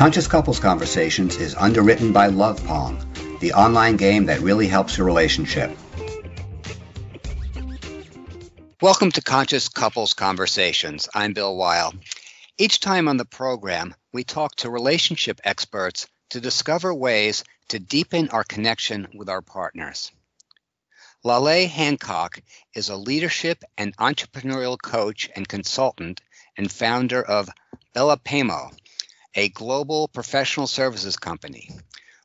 Conscious Couples Conversations is underwritten by Love Pong, the online game that really helps your relationship. Welcome to Conscious Couples Conversations. I'm Bill Weil. Each time on the program, we talk to relationship experts to discover ways to deepen our connection with our partners. Lale Hancock is a leadership and entrepreneurial coach and consultant and founder of Belapemo, a global professional services company.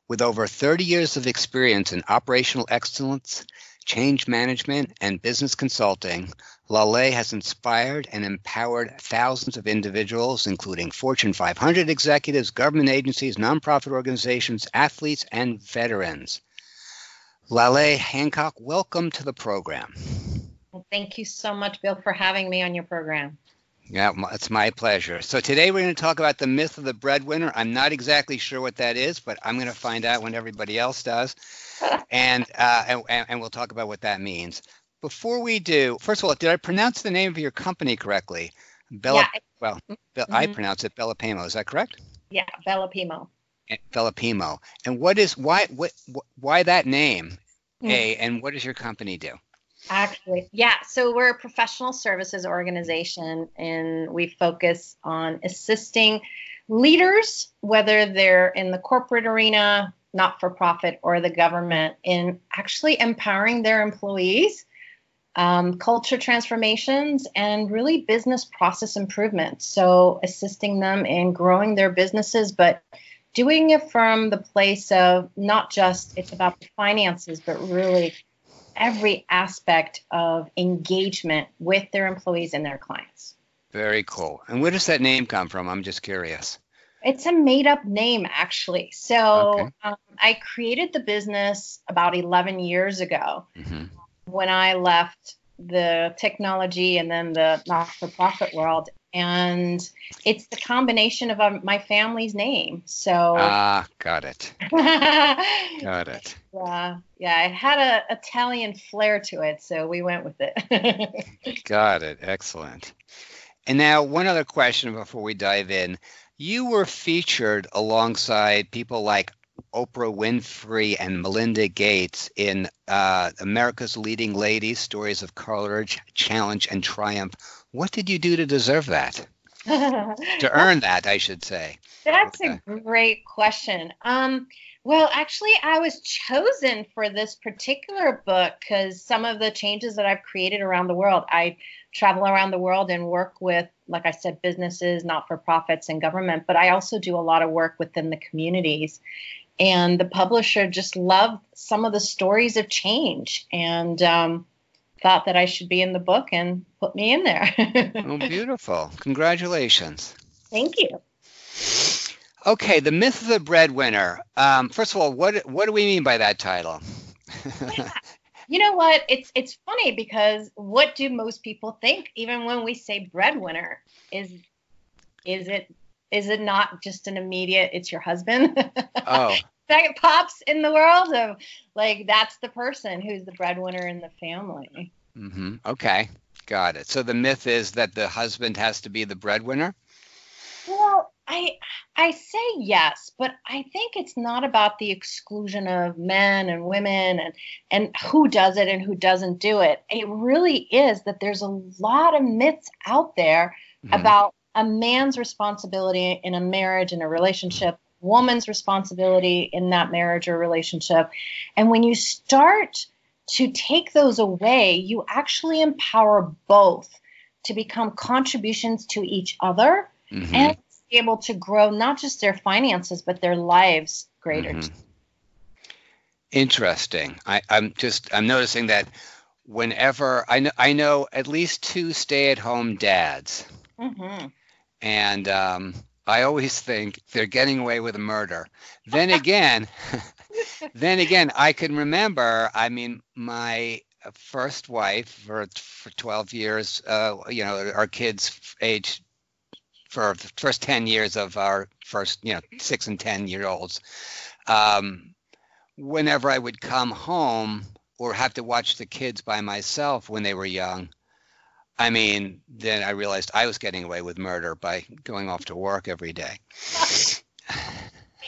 With over 30 years of experience in operational excellence, change management, and business consulting, Lale has inspired and empowered thousands of individuals, including Fortune 500 executives, government agencies, nonprofit organizations, athletes, and veterans. Lale Hancock, welcome to the program. Well, thank you so much, Bill, for having me on your program. Yeah, it's my pleasure. So today we're going to talk about the myth of the breadwinner. I'm not exactly sure what that is, but I'm going to find out when everybody else does, and, uh, and and we'll talk about what that means. Before we do, first of all, did I pronounce the name of your company correctly? Bella. Yeah. Well, mm-hmm. I pronounce it Belapemo. Is that correct? Yeah, Belapemo. Belapemo. And what is why what why that name? Mm. A and what does your company do? Actually, yeah. So we're a professional services organization, and we focus on assisting leaders, whether they're in the corporate arena, not for profit, or the government, in actually empowering their employees, um, culture transformations, and really business process improvement. So assisting them in growing their businesses, but doing it from the place of not just it's about the finances, but really every aspect of engagement with their employees and their clients. Very cool. And where does that name come from? I'm just curious. It's a made up name, actually. So okay. um, I created the business about 11 years ago mm-hmm. when I left the technology and then the not for profit world and it's the combination of um, my family's name. So ah, got it. got it. Yeah, yeah, it had a Italian flair to it, so we went with it. got it. Excellent. And now, one other question before we dive in. You were featured alongside people like Oprah Winfrey and Melinda Gates in uh, America's Leading Ladies Stories of Courage, Challenge, and Triumph what did you do to deserve that? to earn that, I should say. That's a great question. Um, well, actually, I was chosen for this particular book because some of the changes that I've created around the world, I travel around the world and work with, like I said, businesses, not for profits, and government, but I also do a lot of work within the communities. And the publisher just loved some of the stories of change. And um, thought that I should be in the book and put me in there. oh, beautiful. Congratulations. Thank you. Okay, the myth of the breadwinner. Um, first of all, what what do we mean by that title? yeah. You know what? It's it's funny because what do most people think? Even when we say breadwinner, is is it is it not just an immediate? It's your husband. Oh, that pops in the world of like that's the person who's the breadwinner in the family. Mm-hmm. Okay, got it. So the myth is that the husband has to be the breadwinner. Well, I I say yes, but I think it's not about the exclusion of men and women and and who does it and who doesn't do it. It really is that there's a lot of myths out there mm-hmm. about a man's responsibility in a marriage and a relationship woman's responsibility in that marriage or relationship. And when you start to take those away, you actually empower both to become contributions to each other mm-hmm. and be able to grow not just their finances, but their lives greater. Mm-hmm. Interesting. I, I'm just I'm noticing that whenever I know I know at least two stay-at-home dads, mm-hmm. And um, I always think they're getting away with a murder. Then again, then again, I can remember. I mean, my first wife for for 12 years. Uh, you know, our kids age for the first 10 years of our first, you know, six and 10 year olds. Um, whenever I would come home or have to watch the kids by myself when they were young, I mean, then I realized I was getting away with murder by going off to work every day.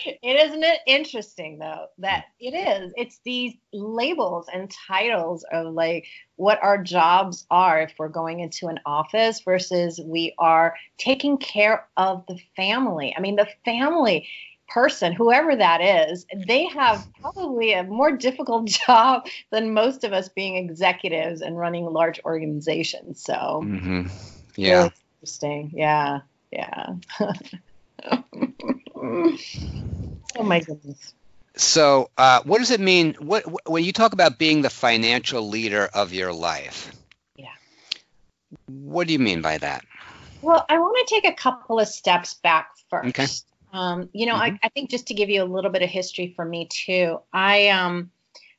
it isn't it interesting though that it is. It's these labels and titles of like what our jobs are if we're going into an office versus we are taking care of the family. I mean, the family person, whoever that is, they have probably a more difficult job than most of us being executives and running large organizations. So, mm-hmm. yeah, really interesting. Yeah, yeah. oh my goodness. So, uh, what does it mean? What when you talk about being the financial leader of your life? Yeah. What do you mean by that? Well, I want to take a couple of steps back first. Okay. Um, you know, mm-hmm. I, I, think just to give you a little bit of history for me too, I um,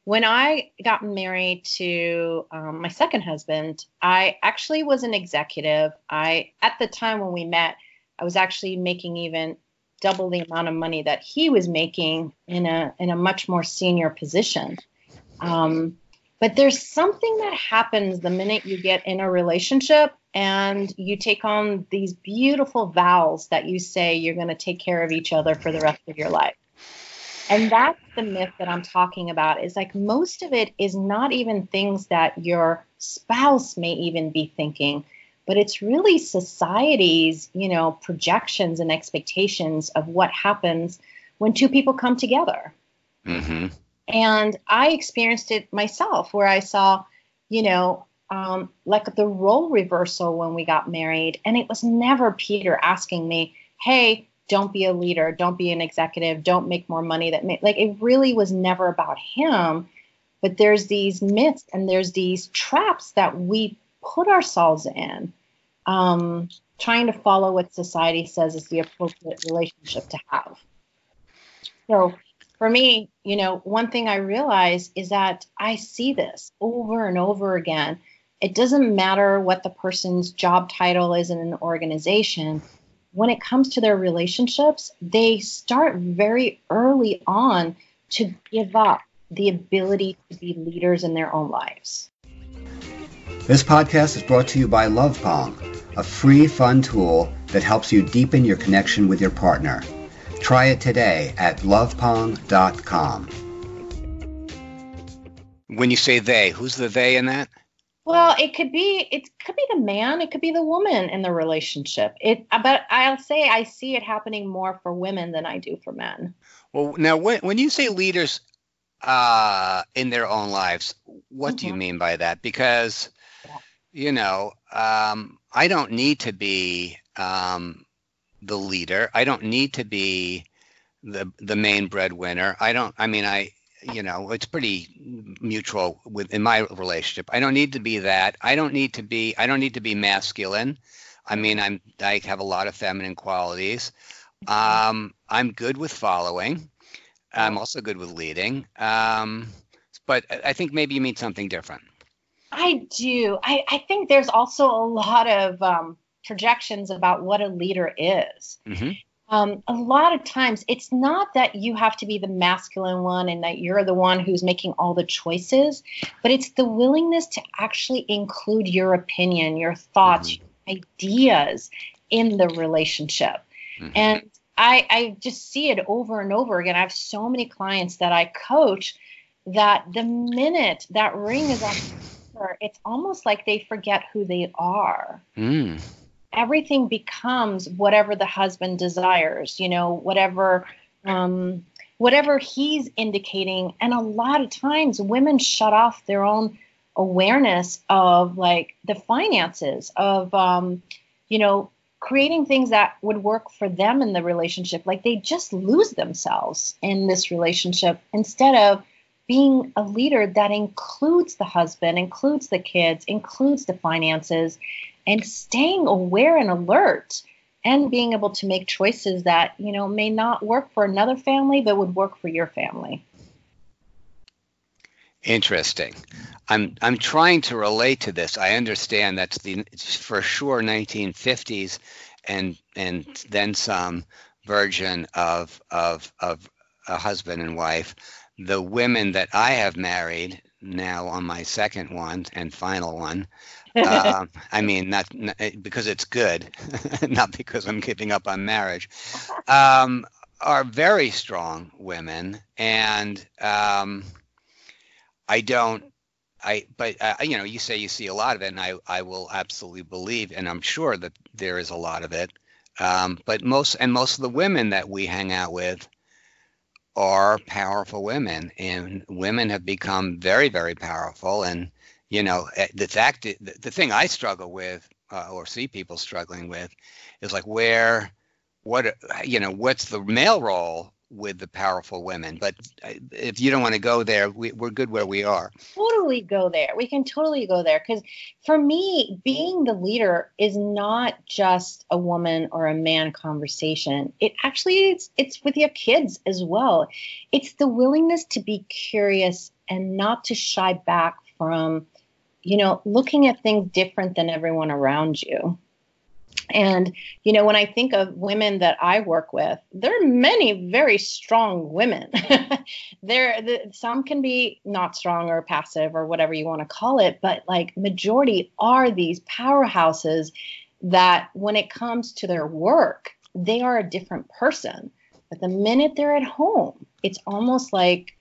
when I got married to um, my second husband, I actually was an executive. I at the time when we met, I was actually making even double the amount of money that he was making in a in a much more senior position. Um, but there's something that happens the minute you get in a relationship and you take on these beautiful vows that you say you're going to take care of each other for the rest of your life. And that's the myth that I'm talking about is like most of it is not even things that your spouse may even be thinking, but it's really society's, you know, projections and expectations of what happens when two people come together. Mm-hmm. And I experienced it myself where I saw, you know, um, like the role reversal when we got married. And it was never Peter asking me, hey, don't be a leader, don't be an executive, don't make more money. That make, like it really was never about him. But there's these myths and there's these traps that we put ourselves in, um, trying to follow what society says is the appropriate relationship to have. So for me, you know, one thing I realize is that I see this over and over again it doesn't matter what the person's job title is in an organization. When it comes to their relationships, they start very early on to give up the ability to be leaders in their own lives. This podcast is brought to you by LovePong, a free fun tool that helps you deepen your connection with your partner. Try it today at lovepong.com. When you say they, who's the they in that? Well, it could be it could be the man, it could be the woman in the relationship. It but I'll say I see it happening more for women than I do for men. Well, now when when you say leaders uh, in their own lives, what mm-hmm. do you mm-hmm. mean by that? Because yeah. you know, um, I don't need to be um, the leader. I don't need to be the the main breadwinner. I don't. I mean, I you know it's pretty mutual within my relationship. I don't need to be that. I don't need to be i don't need to be masculine. I mean i'm i have a lot of feminine qualities. Um i'm good with following. I'm also good with leading. Um but i think maybe you mean something different. I do. I i think there's also a lot of um projections about what a leader is mm-hmm um, a lot of times it's not that you have to be the masculine one and that you're the one who's making all the choices, but it's the willingness to actually include your opinion, your thoughts, mm-hmm. your ideas in the relationship. Mm-hmm. And I, I just see it over and over again. I have so many clients that I coach that the minute that ring is on, it's almost like they forget who they are. Mm everything becomes whatever the husband desires, you know, whatever um, whatever he's indicating. And a lot of times women shut off their own awareness of like the finances of um, you know creating things that would work for them in the relationship like they just lose themselves in this relationship instead of being a leader that includes the husband includes the kids includes the finances and staying aware and alert and being able to make choices that you know may not work for another family but would work for your family. Interesting. I'm i'm trying to relate to this. I understand that's the for sure 1950s and and then some version of of of a husband and wife. The women that i have married now on my second one and final one uh, I mean, not, not, eh, because it's good, not because I'm giving up on marriage. Um, are very strong women, and um, I don't. I but uh, you know you say you see a lot of it, and I I will absolutely believe, and I'm sure that there is a lot of it. Um, but most and most of the women that we hang out with are powerful women, and women have become very very powerful. And you know eh, the fact the, thing I struggle with uh, or see people struggling with is like where what you know what's the male role with the powerful women? But uh, if you don't want to go there we, we're good where we are. Totally go there. We can totally go there because for me being the leader is not just a woman or a man conversation. It actually it's it's with your kids as well. It's the willingness to be curious and not to shy back from you know looking at things different than everyone around you and, you know, when I think of women that I work with, there are many very strong women. there, the, some can be not strong or passive or whatever you want to call it, but like majority are these powerhouses that when it comes to their work, they are a different person. But the minute they're at home, it's almost like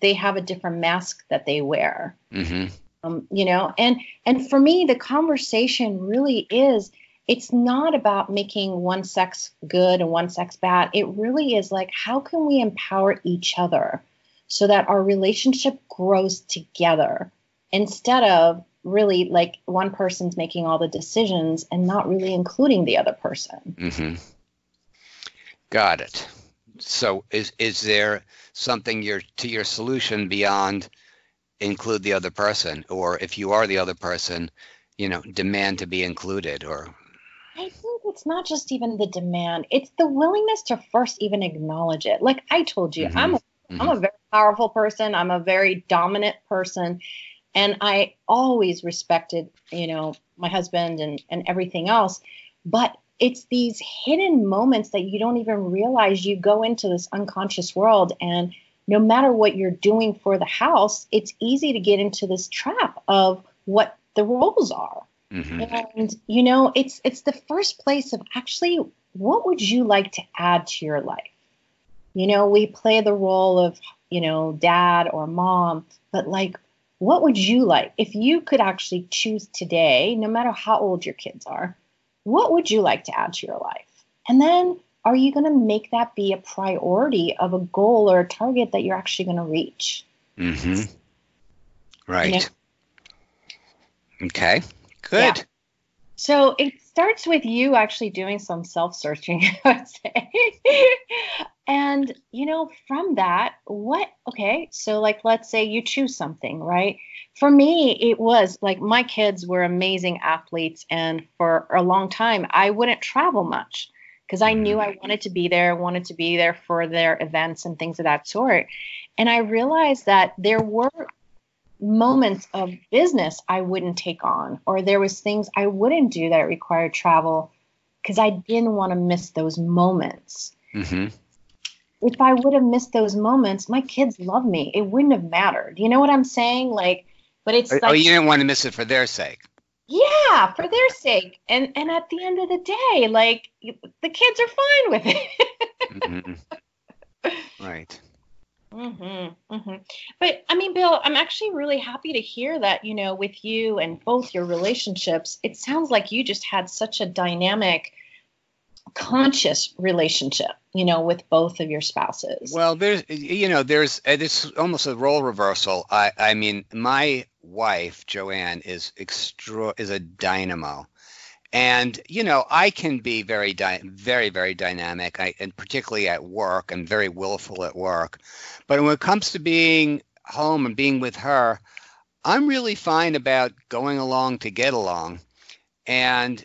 they have a different mask that they wear. Mm-hmm. Um, you know, and and for me, the conversation really is it's not about making one sex good and one sex bad. It really is like, how can we empower each other so that our relationship grows together instead of really like one person's making all the decisions and not really including the other person. Mm-hmm. Got it. So is is there something your to your solution beyond include the other person, or if you are the other person, you know, demand to be included, or I think it's not just even the demand, it's the willingness to first even acknowledge it. Like I told you, mm-hmm. I'm a, mm-hmm. I'm a very powerful person, I'm a very dominant person, and I always respected, you know, my husband and and everything else, but it's these hidden moments that you don't even realize you go into this unconscious world and no matter what you're doing for the house, it's easy to get into this trap of what the roles are. Mm-hmm. And you know, it's it's the first place of actually what would you like to add to your life? You know, we play the role of, you know, dad or mom, but like what would you like if you could actually choose today, no matter how old your kids are, what would you like to add to your life? And then are you going to make that be a priority of a goal or a target that you're actually going to reach? Mm-hmm. Right. You know? Okay. Good. Yeah. So it starts with you actually doing some self searching, I would say. and, you know, from that, what, okay, so like let's say you choose something, right? For me, it was like my kids were amazing athletes. And for a long time, I wouldn't travel much because I knew I wanted to be there, wanted to be there for their events and things of that sort. And I realized that there were moments of business I wouldn't take on, or there was things I wouldn't do that required travel because I didn't want to miss those moments. Mm-hmm. If I would have missed those moments, my kids love me. It wouldn't have mattered. You know what I'm saying? Like, but it's oh, like, you didn't want to miss it for their sake. Yeah, for their sake. And and at the end of the day, like the kids are fine with it. mm-hmm. Right. Mm-hmm, mm-hmm. But I mean, Bill, I'm actually really happy to hear that, you know, with you and both your relationships, it sounds like you just had such a dynamic, conscious relationship, you know, with both of your spouses. Well, there's, you know, there's, it's almost a role reversal. I, I mean, my wife, Joanne, is extra, is a dynamo. And you know i can be very dy- very very dynamic. I, and particularly at work i'm very willful at work. But when it comes to being home and being with her i'm really fine about going along to get along. And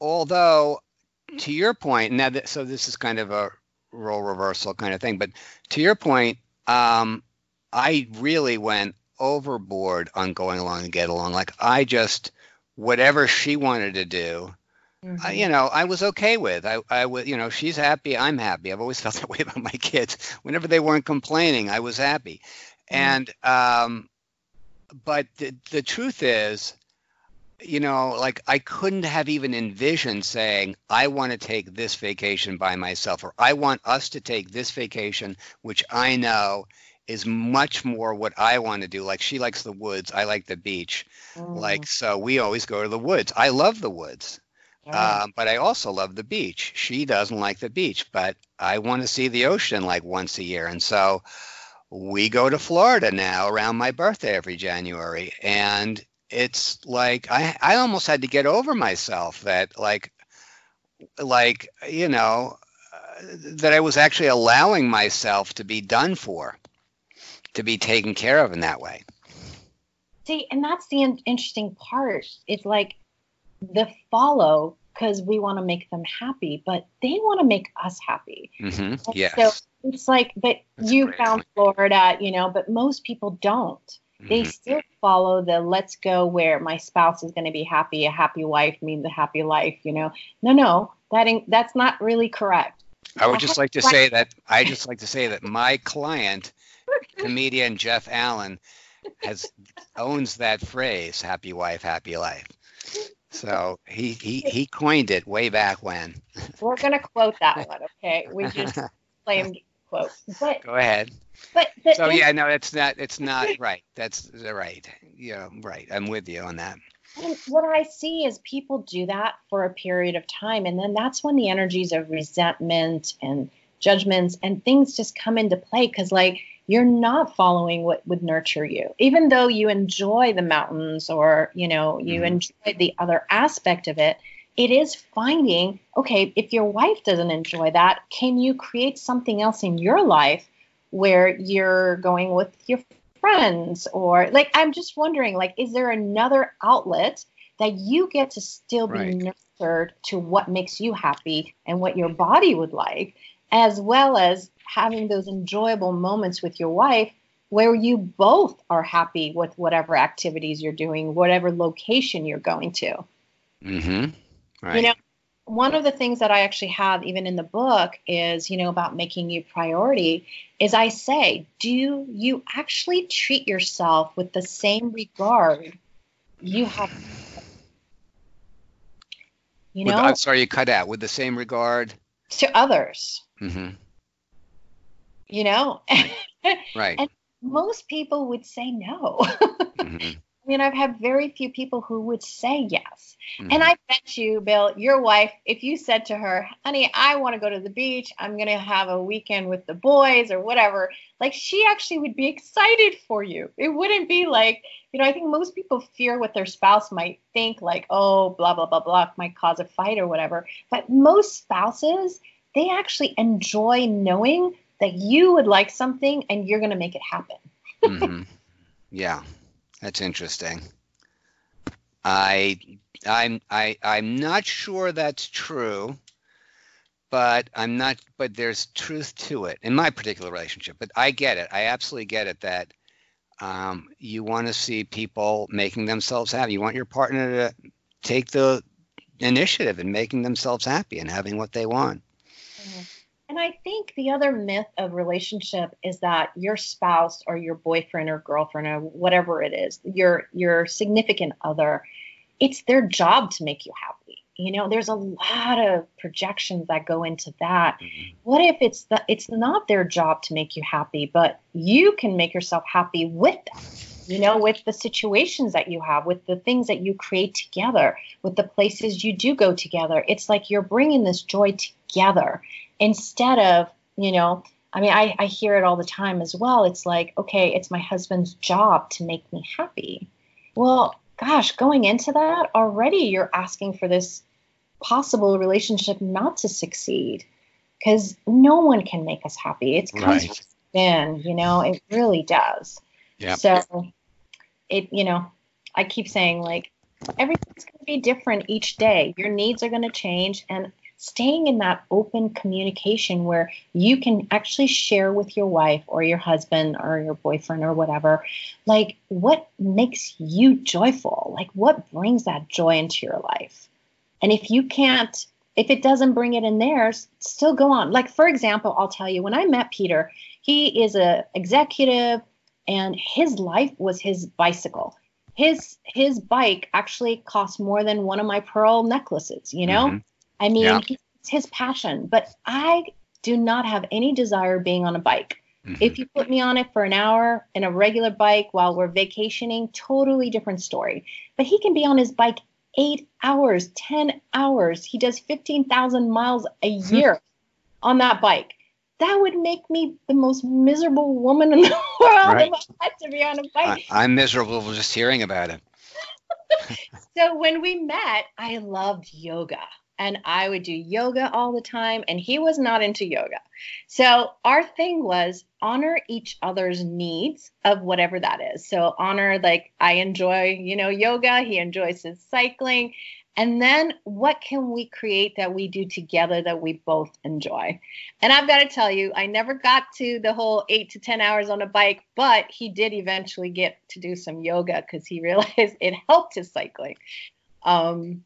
although to your point now that, so this is kind of a role reversal kind of thing but to your point um, i really went overboard on going along and get along like i just whatever she wanted to do, mm-hmm. I, you know, I was okay with. I, I was, you know, she's happy, I'm happy. I've always felt that way about my kids. Whenever they weren't complaining, I was happy. Mm-hmm. And, um, but the, the truth is, you know, like I couldn't have even envisioned saying, I want to take this vacation by myself, or I want us to take this vacation, which I know is much more what I want to do. Like she likes the woods, I like the beach. Mm. Like, so we always go to the woods. I love the woods. Um, but I also love the beach. She doesn't like the beach, but I want to see the ocean like once a year. And so we go to Florida now around my birthday every January. And it's like I, I almost had to get over myself that like like you know uh, that I was actually allowing myself to be done for, to be taken care of in that way. See, and that's the in- interesting part. It's like the follow because we want to make them happy, but they want to make us happy. Mm-hmm. Yes. So it's like, but that's you found Florida, you know, but most people don't. Mm-hmm. They still follow the let's go where my spouse is going to be happy. A happy wife means a happy life, you know. No, no, that ain't, that's not really correct. I would just like to say that I just like to say that my client, comedian Jeff Allen, has owns that phrase "happy wife, happy life." So he he he coined it way back when. We're gonna quote that one, okay? We just claimed quote. But go ahead. But, but so yeah, no, it's not. It's not right. That's right. Yeah, right. I'm with you on that. And what I see is people do that for a period of time, and then that's when the energies of resentment and judgments and things just come into play. Because like you're not following what would nurture you. Even though you enjoy the mountains or you know you mm enjoy the other aspect of it it is finding okay if your wife doesn't enjoy that can you create something else in your life where you're going with your friends? Or like i'm just wondering like is there another outlet that you get to still be right. nurtured to what makes you happy and what your body would like as well as having those enjoyable moments with your wife where you both are happy with whatever activities you're doing, whatever location you're going to. Mm-hmm. Right. You know, one of the things that I actually have even in the book is, you know, about making you priority is I say, do you actually treat yourself with the same regard you have? You know, with, I'm sorry, you cut out with the same regard to others. Mm-hmm you know? right. And most people would say no. mm-hmm. I mean, I've had very few people who would say yes. Mm-hmm. And I bet you, Bill, your wife, if you said to her, honey, I want to go to the beach, I'm going to have a weekend with the boys or whatever, like she actually would be excited for you. It wouldn't be like, you know, I think most people fear what their spouse might think, like, oh, blah, blah, blah, blah, might cause a fight or whatever. But most spouses, they actually enjoy knowing that you would like something and you're going to make it happen. mm-hmm. Yeah, that's interesting. I I'm I I'm not sure that's true, but I'm not. But there's truth to it in my particular relationship. But I get it. I absolutely get it that um, you want to see people making themselves happy. You want your partner to take the initiative in making themselves happy and having what they want. Mm-hmm. And I think the other myth of relationship is that your spouse or your boyfriend or girlfriend or whatever it is, your your significant other, it's their job to make you happy. You know, there's a lot of projections that go into that. Mm-hmm. What if it's the it's not their job to make you happy, but you can make yourself happy with them? you know, with the situations that you have, with the things that you create together, with the places you do go together. It's like you're bringing this joy together instead of, you know, I mean, I, I hear it all the time as well. It's like, okay, it's my husband's job to make me happy. Well, gosh, going into that already, you're asking for this possible relationship not to succeed because no one can make us happy. It comes right. within, you know, it really does. Yeah. So it, you know, I keep saying like everything's going to be different each day. Your needs are going to change. And staying in that open communication where you can actually share with your wife or your husband or your boyfriend or whatever, like what makes you joyful? Like what brings that joy into your life? And if you can't, if it doesn't bring it in theirs, still go on. Like for example, I'll tell you when I met Peter, he is a executive and his life was his bicycle his his bike actually cost more than one of my pearl necklaces. You know, mm-hmm. I mean, yeah. it's his passion. But I do not have any desire being on a bike. Mm-hmm. If you put me on it for an hour in a regular bike while we're vacationing, totally different story. But he can be on his bike eight hours, 10 hours. He does 15,000 miles a year on that bike. That would make me the most miserable woman in the world right. if I had to be on a bike. I, I'm miserable just hearing about it. so when we met, I loved yoga and I would do yoga all the time, and he was not into yoga. So our thing was honor each other's needs of whatever that is. So honor, like, I enjoy, you know, yoga, he enjoys his cycling. And then what can we create that we do together that we both enjoy? And I've got to tell you, I never got to the whole eight to 10 hours on a bike, but he did eventually get to do some yoga because he realized it helped his cycling. Um,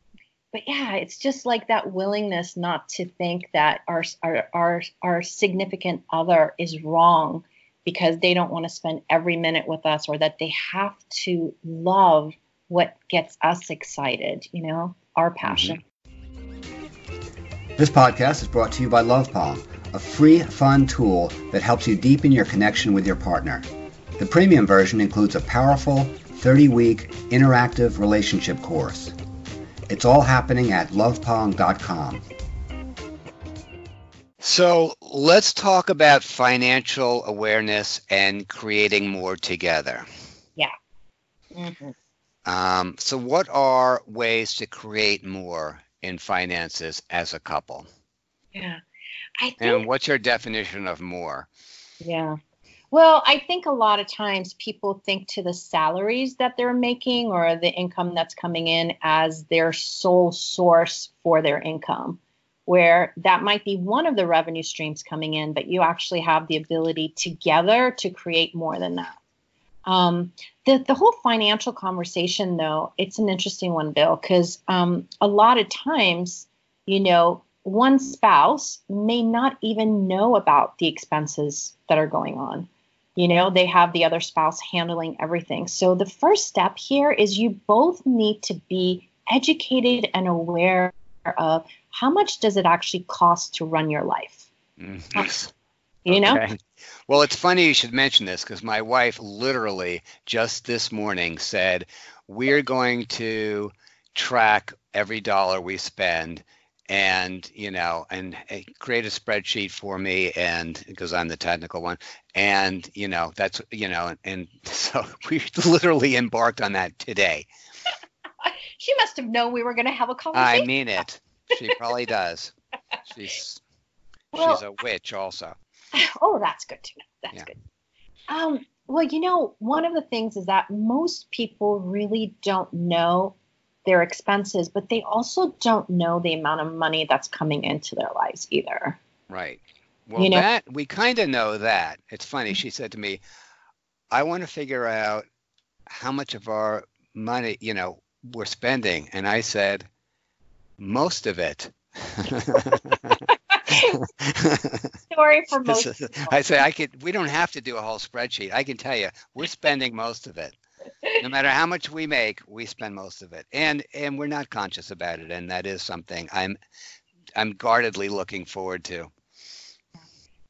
but yeah, it's just like that willingness not to think that our our our, our significant other is wrong because they don't want to spend every minute with us or that they have to love what gets us excited, you know, our mm-hmm. passion. Mm-hmm. This podcast is brought to you by LovePong, a free, fun tool that helps you deepen your connection with your partner. The premium version includes a powerful 30 week interactive relationship course. It's all happening at lovepong.com. So let's talk about financial awareness and creating more together. Yeah. Mm-hmm. Um, so, what are ways to create more in finances as a couple? Yeah. I think, and what's your definition of more? Yeah. Well, I think a lot of times people think to the salaries that they're making or the income that's coming in as their sole source for their income, where that might be one of the revenue streams coming in, but you actually have the ability together to create more than that. Um, the, the whole financial conversation, though, it's an interesting one, Bill, because um, a lot of times, you know, one spouse may not even know about the expenses that are going on you know they have the other spouse handling everything. So the first step here is you both need to be educated and aware of how much does it actually cost to run your life. Mm-hmm. you know? Well it's funny you should mention this because my wife literally just this morning said we're going to track every dollar we spend and you know and uh, create a spreadsheet for me and because i'm the technical one and you know that's you know and, and so we literally embarked on that today. She must have known we were going to have a conversation. i mean it. She probably does. She's well, she's a witch also. Oh that's good to know. That's yeah. good. Um well you know one of the things is that most people really don't know their expenses, but they also don't know the amount of money that's coming into their lives either. Right. Well, you know? that we kind of know that. It's funny. She said to me, "I want to figure out how much of our money, you know, we're spending," and I said, "Most of it." Story for most. I say I could. We don't have to do a whole spreadsheet. I can tell you, we're spending most of it no matter how much we make, we spend most of it, and and we're not conscious about it, and that is something I'm I'm guardedly looking forward to.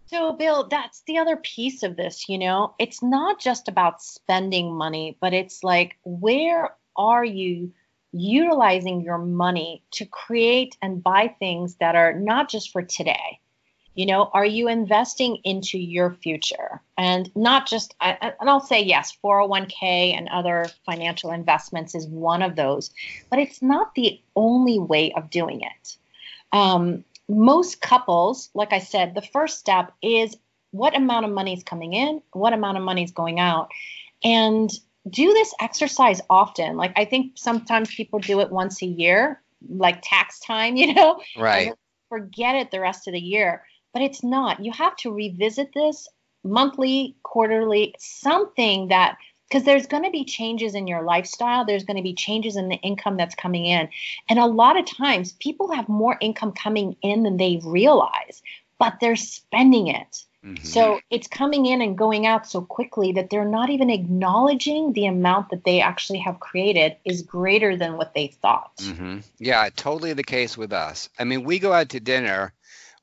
So, Bill, that's the other piece of this. You know, it's not just about spending money, but it's like where are you utilizing your money to create and buy things that are not just for today you know, are you investing into your future? And not just, and I'll say yes, 401k and other financial investments is one of those, but it's not the only way of doing it. Um, most couples, like I said, the first step is what amount of money is coming in, what amount of money is going out, and do this exercise often. Like I think sometimes people do it once a year, like tax time, you know, right? Forget it the rest of the year but it's not. You have to revisit this monthly, quarterly, something that because there's going to be changes in your lifestyle, there's going to be changes in the income that's coming in. And a lot of times people have more income coming in than they realize, but they're spending it Mm-hmm. So it's coming in and going out so quickly that they're not even acknowledging the amount that they actually have created is greater than what they thought. Mm-hmm. Yeah, totally the case with us. I mean, we go out to dinner.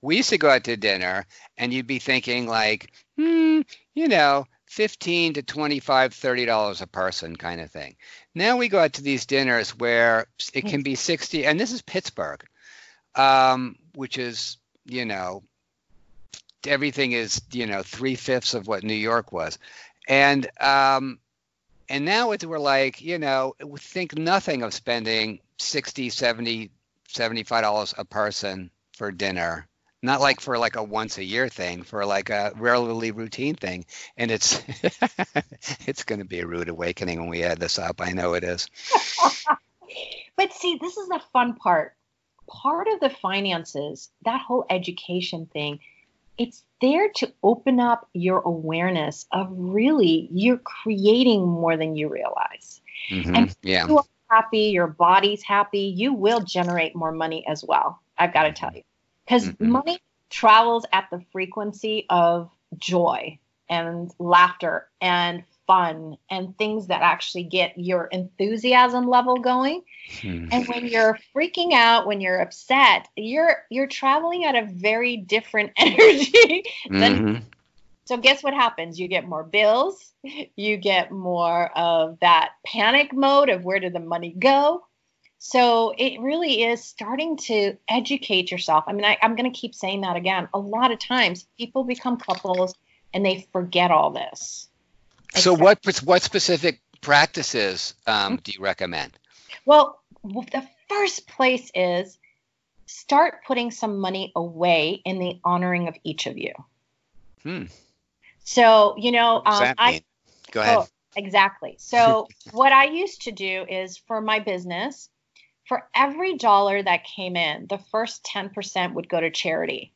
We used to go out to dinner, and you'd be thinking like, hmm, you know, 15 to 25 30 dollars a person kind of thing. Now we go out to these dinners where it can be 60 and this is pittsburgh um, which is you know everything is you know three fifths of what new york was. And um, and now it's, we're like you know think nothing of spending 60 70 75 dollars a person for dinner not like for like a once a year thing for like a relatively routine thing. And it's it's going to be a rude awakening when we add this up. I know it is. But see this is the fun part. Part of the finances that whole education thing it's there to open up your awareness of really you're creating more than you realize. Mm-hmm. and yeah. you are happy your body's happy you will generate more money as well. I've got to tell you because mm-hmm. money travels at the frequency of joy and laughter and fun and things that actually get your enthusiasm level going. Hmm. And when you're freaking out, when you're upset, you're you're traveling at a very different energy than mm-hmm. So guess what happens? You get more bills, you get more of that panic mode of where did the money go? So it really is starting to educate yourself. I mean, I, am going to keep saying that again. A lot of times people become couples and they forget all this. So what what specific practices um, do you recommend? Well, the first place is start putting some money away in the honoring of each of you. Hmm. So you know, um, I go ahead. Oh, exactly. So what I used to do is for my business, for every dollar that came in, the first 10% would go to charity.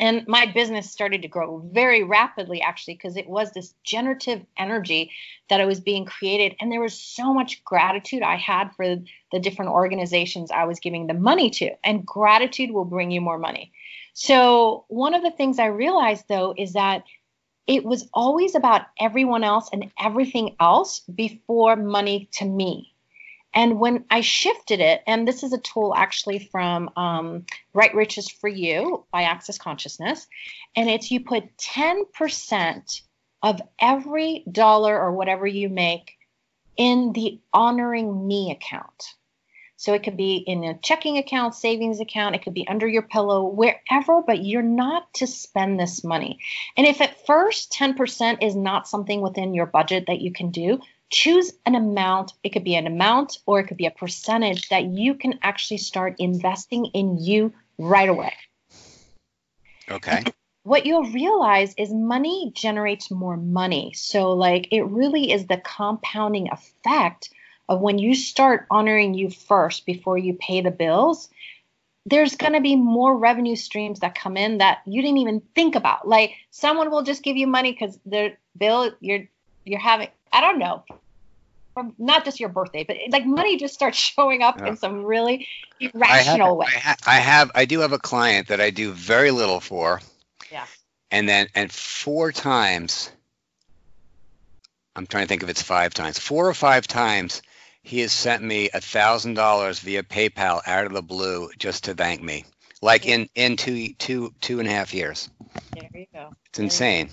And my business started to grow very rapidly, actually, because it was this generative energy that I was being created. And there was so much gratitude I had for the different organizations I was giving the money to. And gratitude will bring you more money. So, one of the things I realized, though, is that it was always about everyone else and everything else before money to me. And when I shifted it, and this is a tool actually from um, Right Riches for You by Access Consciousness, and it's you put 10% of every dollar or whatever you make in the honoring me account. So it could be in a checking account, savings account, it could be under your pillow, wherever, but you're not to spend this money. And if at first 10% is not something within your budget that you can do, choose an amount. It could be an amount or it could be a percentage that you can actually start investing in you right away. Okay. And what you'll realize is money generates more money. So, like, it really is the compounding effect of when you start honoring you first before you pay the bills. There's going to be more revenue streams that come in that you didn't even think about. Like someone will just give you money because their bill you're you're having I don't know from not just your birthday, but like money just starts showing up yeah. in some really irrational way. I, ha- I have, I do have a client that I do very little for. Yeah. And then, and four times, I'm trying to think if it's five times, four or five times, he has sent me a thousand dollars via PayPal out of the blue just to thank me, like yeah. in in two two two and a half years. There you go. It's there insane.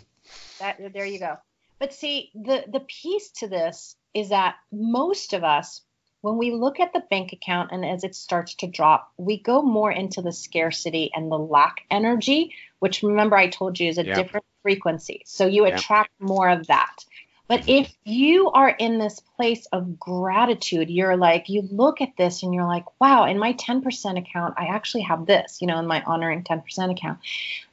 That there you go. But see, the the piece to this is that most of us, when we look at the bank account and as it starts to drop, we go more into the scarcity and the lack energy, which remember I told you is a yeah. different frequency. So you yeah. attract more of that. But if you are in this place of gratitude, you're like, you look at this and you're like, wow, in my 10% account, I actually have this, you know, in my honoring 10% account.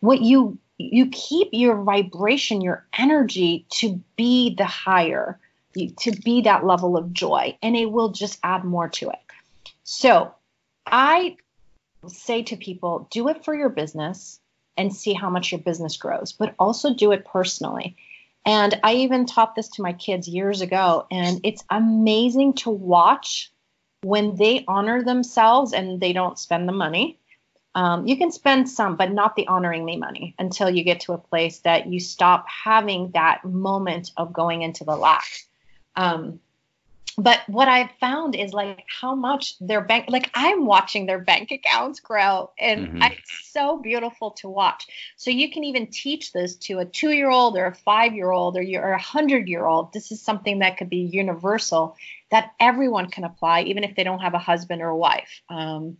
What you you keep your vibration, your energy to be the higher to be that level of joy, and it will just add more to it. So I say to people, do it for your business and see how much your business grows, but also do it personally. And I even taught this to my kids years ago, and it's amazing to watch when they honor themselves and they don't spend the money. Um, you can spend some, but not the honoring me money until you get to a place that you stop having that moment of going into the lack. Um, but what I've found is like how much their bank, like I'm watching their bank accounts grow, and mm-hmm. it's so beautiful to watch. So you can even teach this to a two year old or a five year old or you're a hundred year old. This is something that could be universal that everyone can apply, even if they don't have a husband or a wife. Um,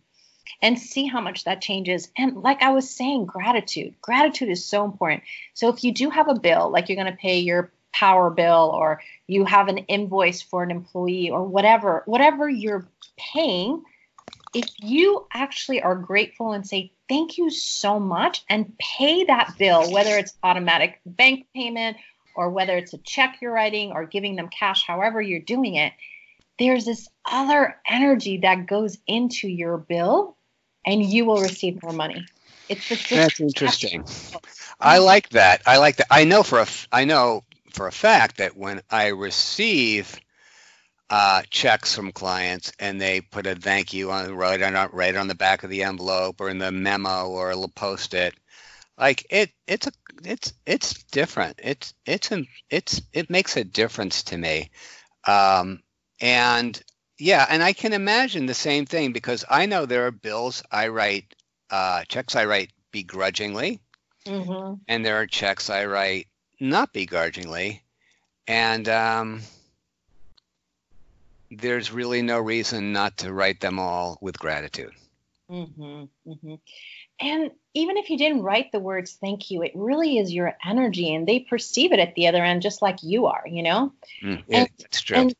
and see how much that changes. And like I was saying, gratitude. Gratitude is so important. So if you do have a bill, like you're going to pay your power bill or you have an invoice for an employee or whatever, whatever you're paying, if you actually are grateful and say, thank you so much, and pay that bill, whether it's automatic bank payment or whether it's a check you're writing or giving them cash, however you're doing it, there's this other energy that goes into your bill and you will receive more money. It's the That's interesting. I like that. I like that. I know for a I know for a fact that when I receive uh, checks from clients and they put a thank you on right on right on the back of the envelope or in the memo or they'll post it, like it it's a it's it's different. It's it's a, it's it makes a difference to me, um, and yeah, and I can imagine the same thing because I know there are bills I write, uh, checks I write begrudgingly, mm-hmm. and there are checks I write not begrudgingly, and um, there's really no reason not to write them all with gratitude. Mm-hmm, mm-hmm. And even if you didn't write the words thank you, it really is your energy, and they perceive it at the other end just like you are, you know? Mm, yeah, and, that's true. And,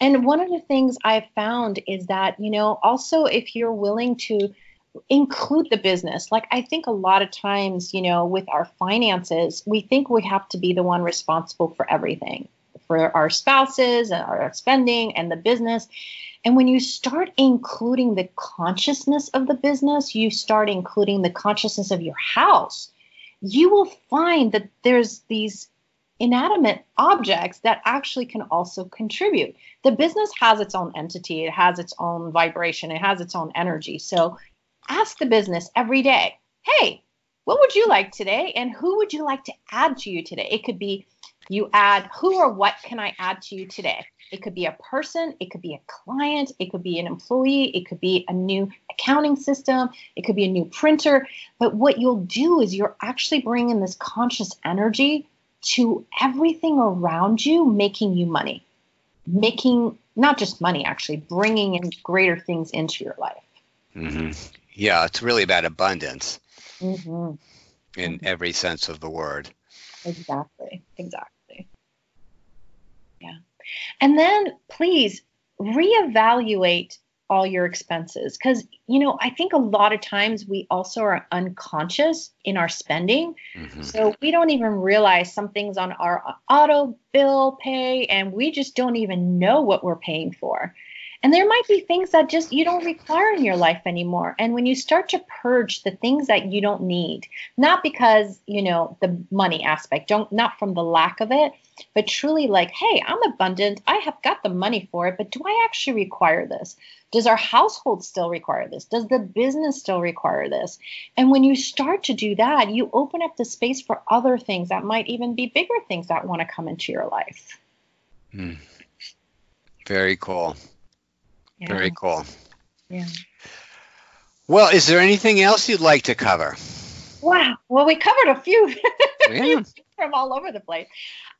and one of the things I've found is that, you know, also if you're willing to include the business. Like I think a lot of times, you know, with our finances, we think we have to be the one responsible for everything, for our spouses and our spending and the business. And when you start including the consciousness of the business, you start including the consciousness of your house, you will find that there's these inanimate objects that actually can also contribute. The business has its own entity, it has its own vibration, it has its own energy. So ask the business every day, hey, what would you like today? And who would you like to add to you today? It could be you add who or what can I add to you today? It could be a person, it could be a client, it could be an employee, it could be a new accounting system, it could be a new printer. But what you'll do is you're actually bringing this conscious energy to everything around you, making you money, making not just money, actually, bringing in greater things into your life. Mm-hmm. Yeah, it's really about abundance mm-hmm. in mm-hmm. every sense of the word. Exactly. Exactly. Yeah. And then please reevaluate all your expenses because you know i think a lot of times we also are unconscious in our spending mm-hmm. so we don't even realize something's on our auto bill pay and we just don't even know what we're paying for and there might be things that just you don't require in your life anymore. And when you start to purge the things that you don't need, not because, you know, the money aspect, don't not from the lack of it, but truly like, hey, I'm abundant. I have got the money for it, but do I actually require this? Does our household still require this? Does the business still require this? And when you start to do that, you open up the space for other things that might even be bigger things that want to come into your life. Hmm. Very cool. Yeah. Very cool. Yeah. Well, is there anything else you'd like to cover? Wow. Well, we covered a few yeah. from all over the place.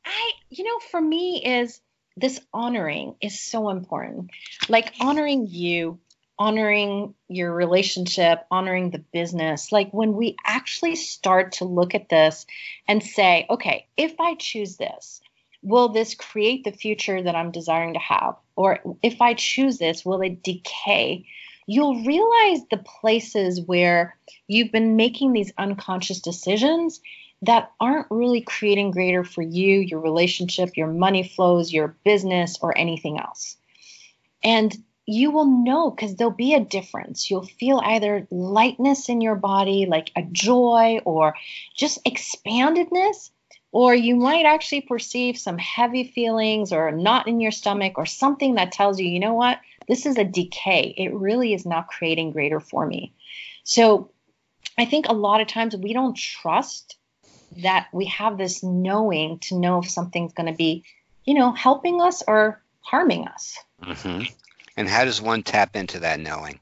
I, you know, for me is this honoring is so important. Like honoring you, honoring your relationship, honoring the business. Like when we actually start to look at this and say, okay, if I choose this, will this create the future that I'm desiring to have? Or if I choose this, will it decay? You'll realize the places where you've been making these unconscious decisions that aren't really creating greater for you, your relationship, your money flows, your business, or anything else. And you will know because there'll be a difference. You'll feel either lightness in your body, like a joy, or just expandedness, or you might actually perceive some heavy feelings or a knot in your stomach or something that tells you, you know what, this is a decay. It really is not creating greater for me. So I think a lot of times we don't trust that we have this knowing to know if something's going to be, you know, helping us or harming us. Mm-hmm. And how does one tap into that knowing?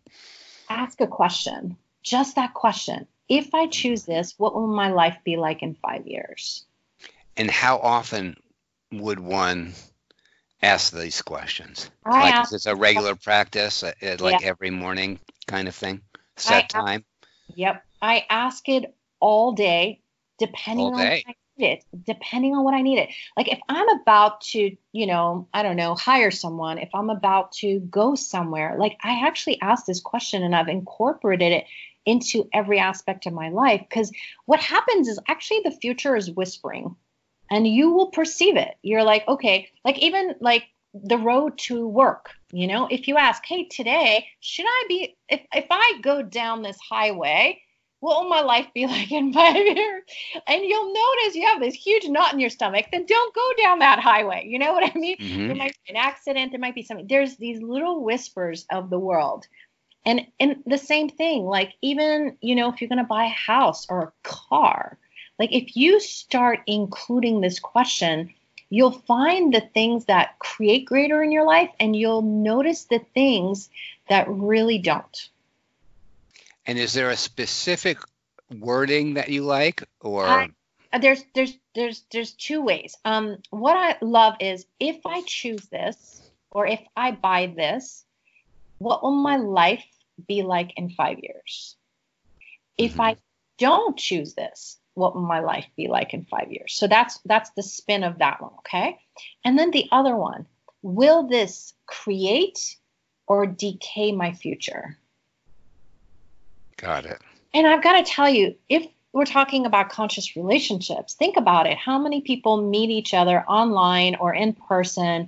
Ask a question, just that question. If I choose this, what will my life be like in five years? And how often would one ask these questions? I like, ask, is a regular practice, uh, uh, like Yeah. every morning kind of thing? Set I- time? Yep. I ask it all day, depending All on day. need it. Depending on what I need it. Like if I'm about to, you know, I don't know, hire someone, if I'm about to go somewhere, like I actually asked this question and I've incorporated it into every aspect of my life. Because what happens is actually the future is whispering and you will perceive it. You're like, okay, like even like the road to work, you know, if you ask, hey, today, should I be, if, if I go down this highway, what will my life be like in five years? And you'll notice you have this huge knot in your stomach, then don't go down that highway. You know what I mean? Mhm. There might be an accident, there might be something. There's these little whispers of the world. And and the same thing, like even, you know, if you're gonna buy a house or a car, like if you start including this question, you'll find the things that create greater in your life and you'll notice the things that really don't. And is there a specific wording that you like, or I- there's there's there's there's two ways. Um, what I love is if I choose this or if I buy this, what will my life be like in five years? If Mhm. I don't choose this, what will my life be like in five years? So that's that's the spin of that one, okay? And then the other one, will this create or decay my future? got it? And I've got to tell you, if we're talking about conscious relationships, think about it. How many people meet each other online or in person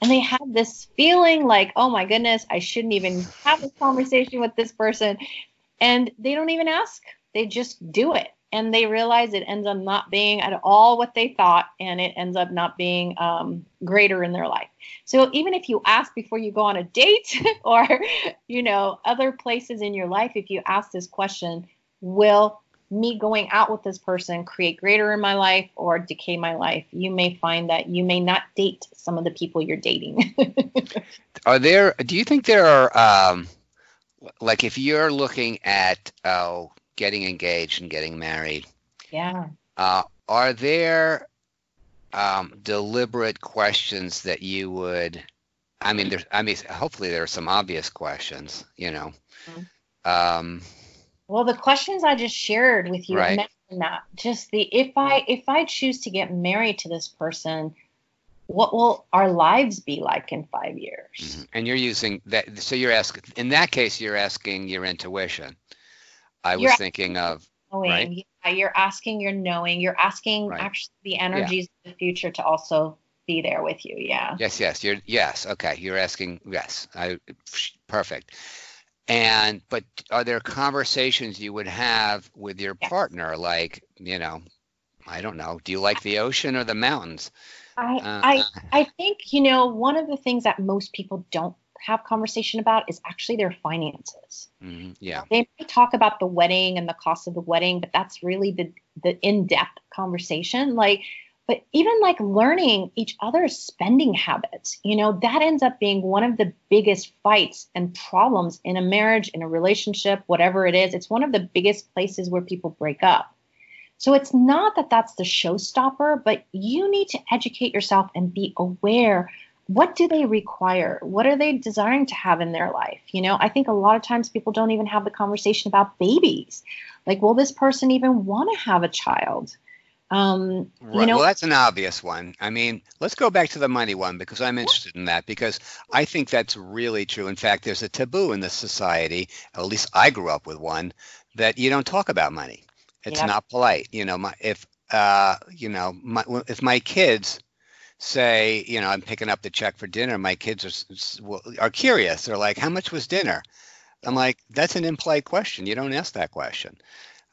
and they have this feeling like, oh my goodness, I shouldn't even have this conversation with this person. And they don't even ask, they just do it. And they realize it ends up not being at all what they thought, and it ends up not being um, greater in their life. So even if you ask before you go on a date or, you know, other places in your life, if you ask this question, will me going out with this person create greater in my life or decay my life? You may find that you may not date some of the people you're dating. Are there? Do you think there are, um, like, if you're looking at uh, getting engaged and getting married, yeah. uh, are there um, deliberate questions that you would? I mean, there's. I mean, hopefully there are some obvious questions. You know. Um, Well, the questions I just shared with you Right. that. Just the if I if I choose to get married to this person, what will our lives be like in five years? mhm. And you're using that. So you're asking. In that case, you're asking your intuition. I was thinking of. Knowing, Right. yeah, you're asking, you're knowing, you're asking Right. actually the energies of the future to also be there with you. Yeah. Yes, yes, you're yes, okay. You're asking yes. I perfect. And but are there conversations you would have with your Yes. partner like, you know, I don't know, do you like the ocean or the mountains? I Uh, I I think you know one of the things that most people don't have conversation about is actually their finances. mhm, yeah. They talk about the wedding and the cost of the wedding, but that's really the the in-depth conversation. Like, but even like learning each other's spending habits, you know, that ends up being one of the biggest fights and problems in a marriage, in a relationship, whatever it is. It's one of the biggest places where people break up. So it's not that that's the showstopper, but you need to educate yourself and be aware what do they require? What are they desiring to have in their life? You know, I think a lot of times people don't even have the conversation about babies. Like, will this person even want to have a child? Um, Right. you know, well, that's an obvious one. I mean, let's go back to the money one because I'm interested in that because I think that's really true. In fact, there's a taboo in this society, at least I grew up with one, that you don't talk about money. It's not polite. You know, my if uh, you know, my, if my kids say, you know, I'm picking up the check for dinner, my kids are s- s- well, are curious. They're like, "How much was dinner?" I'm like, "That's an impolite question. You don't ask that question."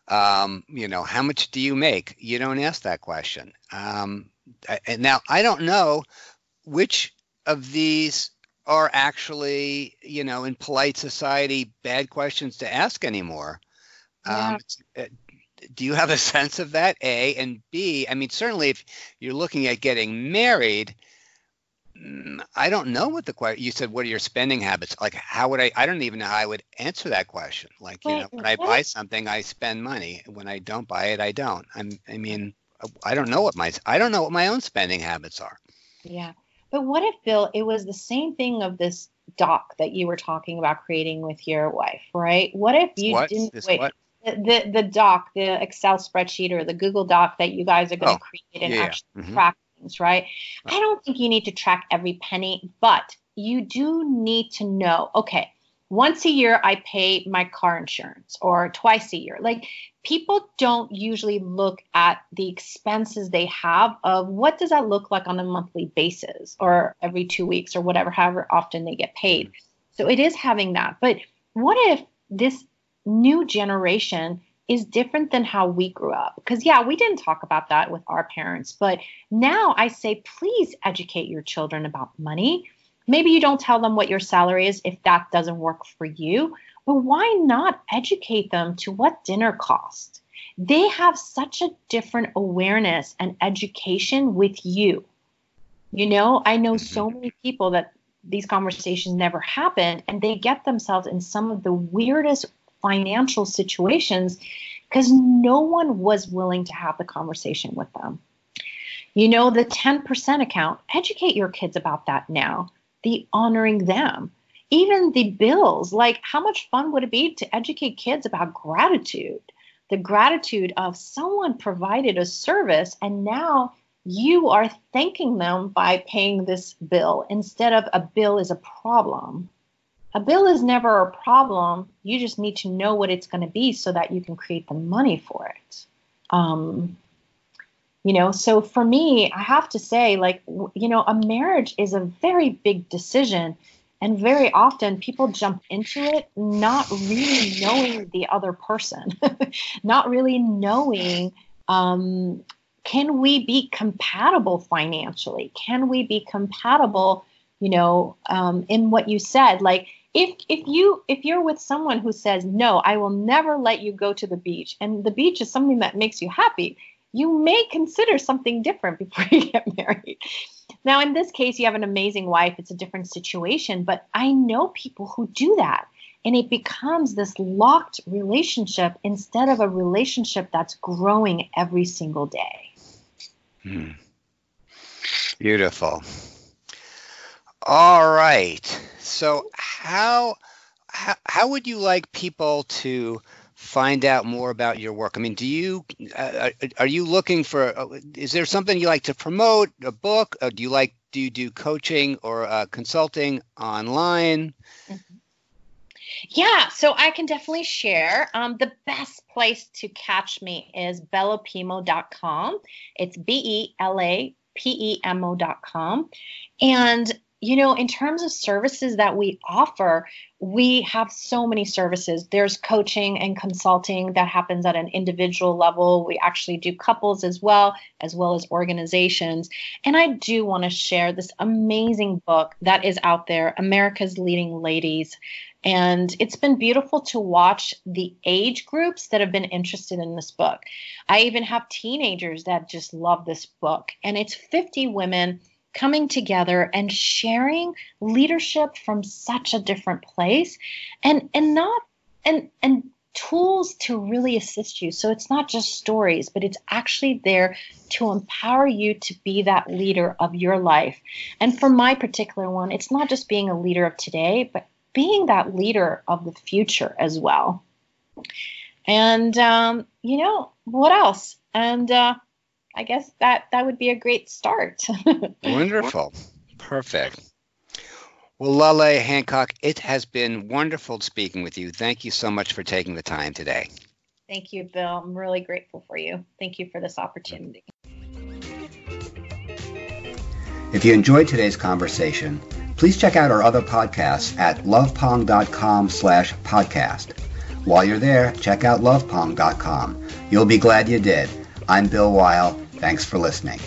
um, you know, how much do you make? You don't ask that question. Um, and now I don't know which of these are actually, you know, in polite society, bad questions to ask anymore. Um, uh, do you have a sense of that? A and B. I mean, certainly if you're looking at getting married, mm, I don't know what the question. You said, "What are your spending habits?" Like, how would I? I don't even know how I would answer that question. Like, you know, when I buy something, I spend money. When I don't buy it, I don't. I'm. I mean, I don't know what my. I don't know what my own spending habits are. Yeah, but what if Bill? It was the same thing of this doc that you were talking about creating with your wife, right? What if you what? didn't this wait? What? The the doc, the Excel spreadsheet or the Google Doc that you guys are going to Oh, create and yeah, actually mhm. track things, right? Right. I don't think you need to track every penny, but you do need to know, okay, once a year I pay my car insurance or twice a year. Like people don't usually look at the expenses they have of what does that look like on a monthly basis or every 2 weeks or whatever however often they get paid. So it is having that. But what if this new generation is different than how we grew up. Because, yeah, we didn't talk about that with our parents. But now I say, please educate your children about money. Maybe you don't tell them what your salary is if that doesn't work for you. But why not educate them to what dinner costs? They have such a different awareness and education with you. You know, I know so mm-hmm. many people that these conversations never happened and they get themselves in some of the weirdest financial situations because no one was willing to have the conversation with them. You know, the 10% account, educate your kids about that now, the honoring them. Even the bills, like how much fun would it be to educate kids about gratitude? The gratitude of someone provided a service and now you are thanking them by paying this bill instead of a bill is a problem a bill is never a problem. You just need to know what it's going to be so that you can create the money for it. Um, you know, so for me, I have to say, like, you know, a marriage is a very big decision. And very often people jump into it not really knowing the other person, not really knowing um, can we be compatible financially? Can we be compatible, you know, um, in what you said? Like, if if you if you're with someone who says no i will never let you go to the beach and the beach is something that makes you happy you may consider something different before you get married now in this case you have an amazing wife it's a different situation but i know people who do that and it becomes this locked relationship instead of a relationship that's growing every single day Hmm. Beautiful. All right. So how, how how would you like people to find out more about your work? I mean, do you uh, are- are you looking for? uh, Is there something you like to promote? A book? Uh, do you like do you do coaching or uh, consulting online? Yeah, so I can definitely share. Um, the best place to catch me is belapemo.com. It's B E L A P E M O.com. And, you know, in terms of services that we offer, we have so many services. There's coaching and consulting that happens at an individual level. We actually do couples as well, as well as organizations. And I do want to share this amazing book that is out there America's Leading Ladies. And it's been beautiful to watch the age groups that have been interested in this book. I even have teenagers that just love this book. And it's 50 women coming together and sharing leadership from such a different place and and not and and tools to really assist you. So it's not just stories, but it's actually there to empower you to be that leader of your life. And for my particular one, it's not just being a leader of today, but being that leader of the future as well. And um, you know what else? And uh, I guess that that would be a great start. Wonderful. Perfect. Well, Lale Hancock, it has been wonderful speaking with you. Thank you so much for taking the time today. Thank you, Bill. I'm really grateful for you. Thank you for this opportunity. If you enjoyed today's conversation, please check out our other podcasts at lovepong.com slash podcast. While you're there, check out lovepong.com. You'll be glad you did. I'm Bill Weil. Thanks for listening.